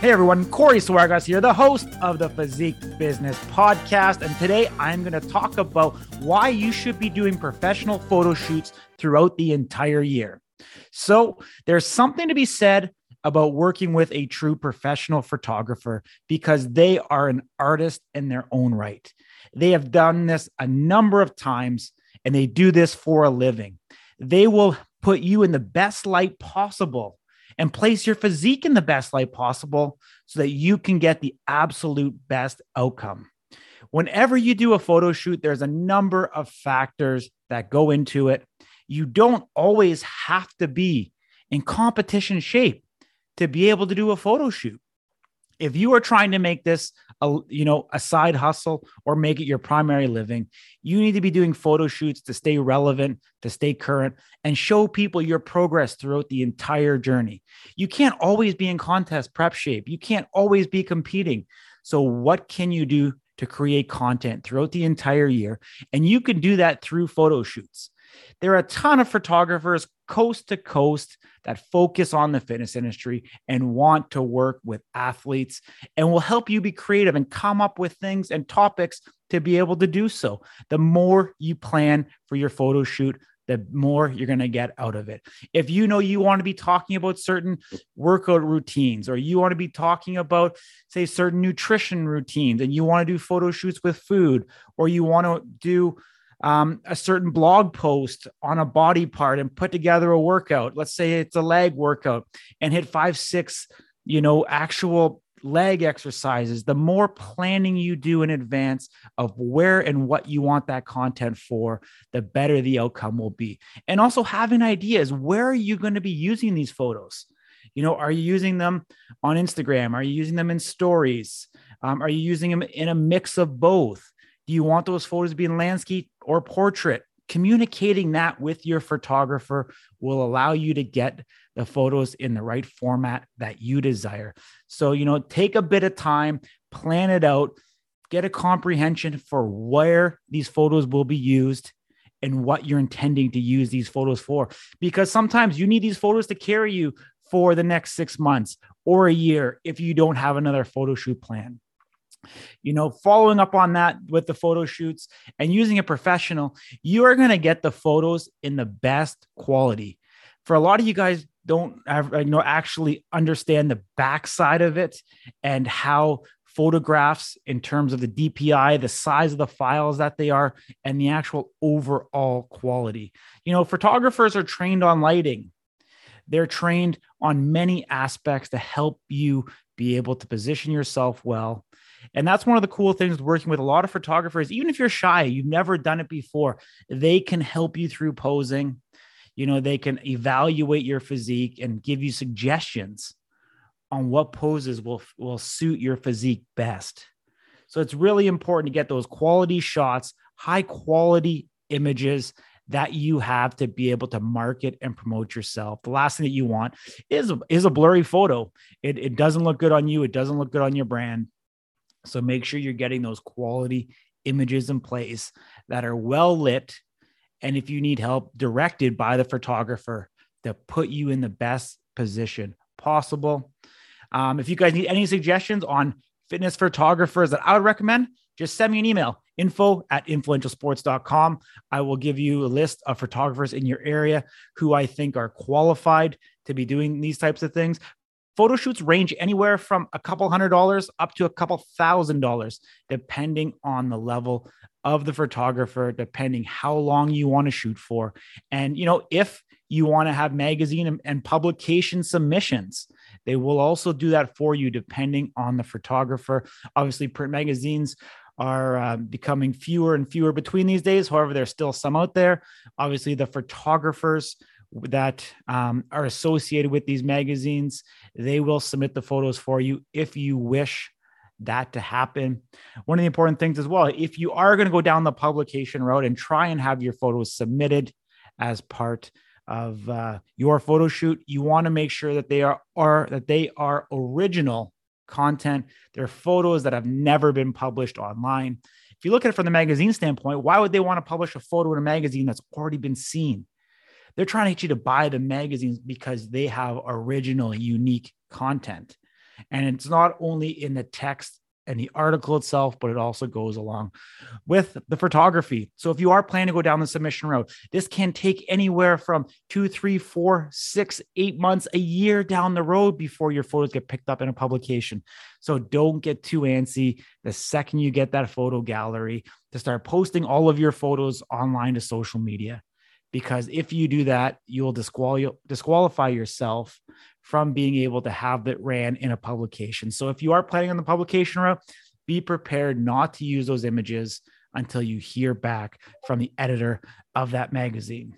Hey everyone, Corey Swargas here, the host of the Physique Business Podcast. And today I'm going to talk about why you should be doing professional photo shoots throughout the entire year. So, there's something to be said about working with a true professional photographer because they are an artist in their own right. They have done this a number of times and they do this for a living. They will put you in the best light possible and place your physique in the best light possible so that you can get the absolute best outcome. Whenever you do a photo shoot, there's a number of factors that go into it. You don't always have to be in competition shape to be able to do a photo shoot if you are trying to make this a you know a side hustle or make it your primary living you need to be doing photo shoots to stay relevant to stay current and show people your progress throughout the entire journey. You can't always be in contest prep shape. You can't always be competing. So what can you do to create content throughout the entire year? And you can do that through photo shoots. There are a ton of photographers coast to coast that focus on the fitness industry and want to work with athletes and will help you be creative and come up with things and topics to be able to do so. The more you plan for your photo shoot, the more you're going to get out of it. If you know you want to be talking about certain workout routines, or you want to be talking about, say, certain nutrition routines, and you want to do photo shoots with food, or you want to do um, a certain blog post on a body part and put together a workout. Let's say it's a leg workout and hit five, six, you know, actual leg exercises. The more planning you do in advance of where and what you want that content for, the better the outcome will be. And also having ideas where are you going to be using these photos? You know, are you using them on Instagram? Are you using them in stories? Um, are you using them in a mix of both? Do you want those photos to be in landscape or portrait? Communicating that with your photographer will allow you to get the photos in the right format that you desire. So, you know, take a bit of time, plan it out, get a comprehension for where these photos will be used and what you're intending to use these photos for. Because sometimes you need these photos to carry you for the next six months or a year if you don't have another photo shoot plan you know, following up on that with the photo shoots and using a professional, you are going to get the photos in the best quality. For a lot of you guys, don't you know actually understand the backside of it and how photographs in terms of the DPI, the size of the files that they are, and the actual overall quality. You know, photographers are trained on lighting. They're trained on many aspects to help you be able to position yourself well and that's one of the cool things working with a lot of photographers. Even if you're shy, you've never done it before, they can help you through posing. You know, they can evaluate your physique and give you suggestions on what poses will, will suit your physique best. So it's really important to get those quality shots, high quality images that you have to be able to market and promote yourself. The last thing that you want is, is a blurry photo. It, it doesn't look good on you. It doesn't look good on your brand. So make sure you're getting those quality images in place that are well lit. And if you need help, directed by the photographer to put you in the best position possible. Um, if you guys need any suggestions on fitness photographers that I would recommend, just send me an email info at influentialsports.com. I will give you a list of photographers in your area who I think are qualified to be doing these types of things. Photo shoots range anywhere from a couple hundred dollars up to a couple thousand dollars, depending on the level of the photographer, depending how long you want to shoot for. And, you know, if you want to have magazine and, publication submissions, they will also do that for you, depending on the photographer. Obviously, print magazines are uh, becoming fewer and fewer between these days. However, there's still some out there. Obviously, the photographers that um, are associated with these magazines. They will submit the photos for you if you wish that to happen. One of the important things as well, if you are going to go down the publication route and try and have your photos submitted as part of uh, your photo shoot, you want to make sure that they are, are that they are original content. They're photos that have never been published online. If you look at it from the magazine standpoint, why would they want to publish a photo in a magazine that's already been seen? They're trying to get you to buy the magazines because they have original, unique content. And it's not only in the text and the article itself, but it also goes along with the photography. So if you are planning to go down the submission road, this can take anywhere from two, three, four, six, eight months, a year down the road before your photos get picked up in a publication. So don't get too antsy. The second you get that photo gallery, to start posting all of your photos online to social media. Because if you do that, you'll disqual- disqualify yourself from being able to have that ran in a publication. So if you are planning on the publication route, be prepared not to use those images until you hear back from the editor of that magazine.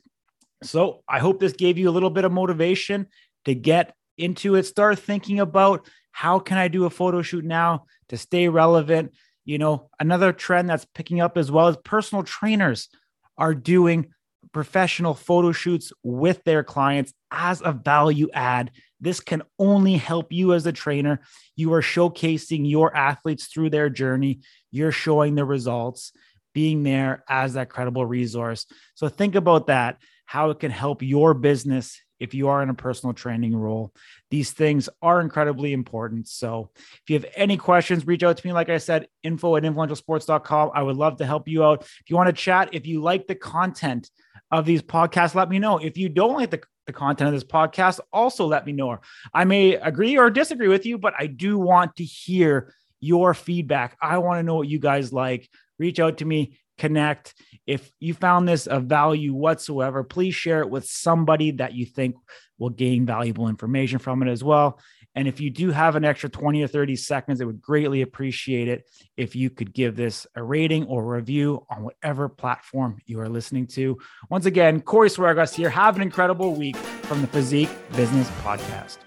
So I hope this gave you a little bit of motivation to get into it. Start thinking about how can I do a photo shoot now to stay relevant. You know, another trend that's picking up as well as personal trainers are doing professional photo shoots with their clients as a value add. This can only help you as a trainer. You are showcasing your athletes through their journey, you're showing the results, being there as that credible resource. So think about that, how it can help your business if you are in a personal training role. These things are incredibly important. So if you have any questions, reach out to me. Like I said, info at influentialsports.com. I would love to help you out. If you want to chat, if you like the content, of these podcasts, let me know. If you don't like the, the content of this podcast, also let me know. I may agree or disagree with you, but I do want to hear your feedback. I want to know what you guys like. Reach out to me, connect. If you found this of value whatsoever, please share it with somebody that you think will gain valuable information from it as well. And if you do have an extra 20 or 30 seconds, I would greatly appreciate it if you could give this a rating or review on whatever platform you are listening to. Once again, Corey Swergas here. Have an incredible week from the Physique Business Podcast.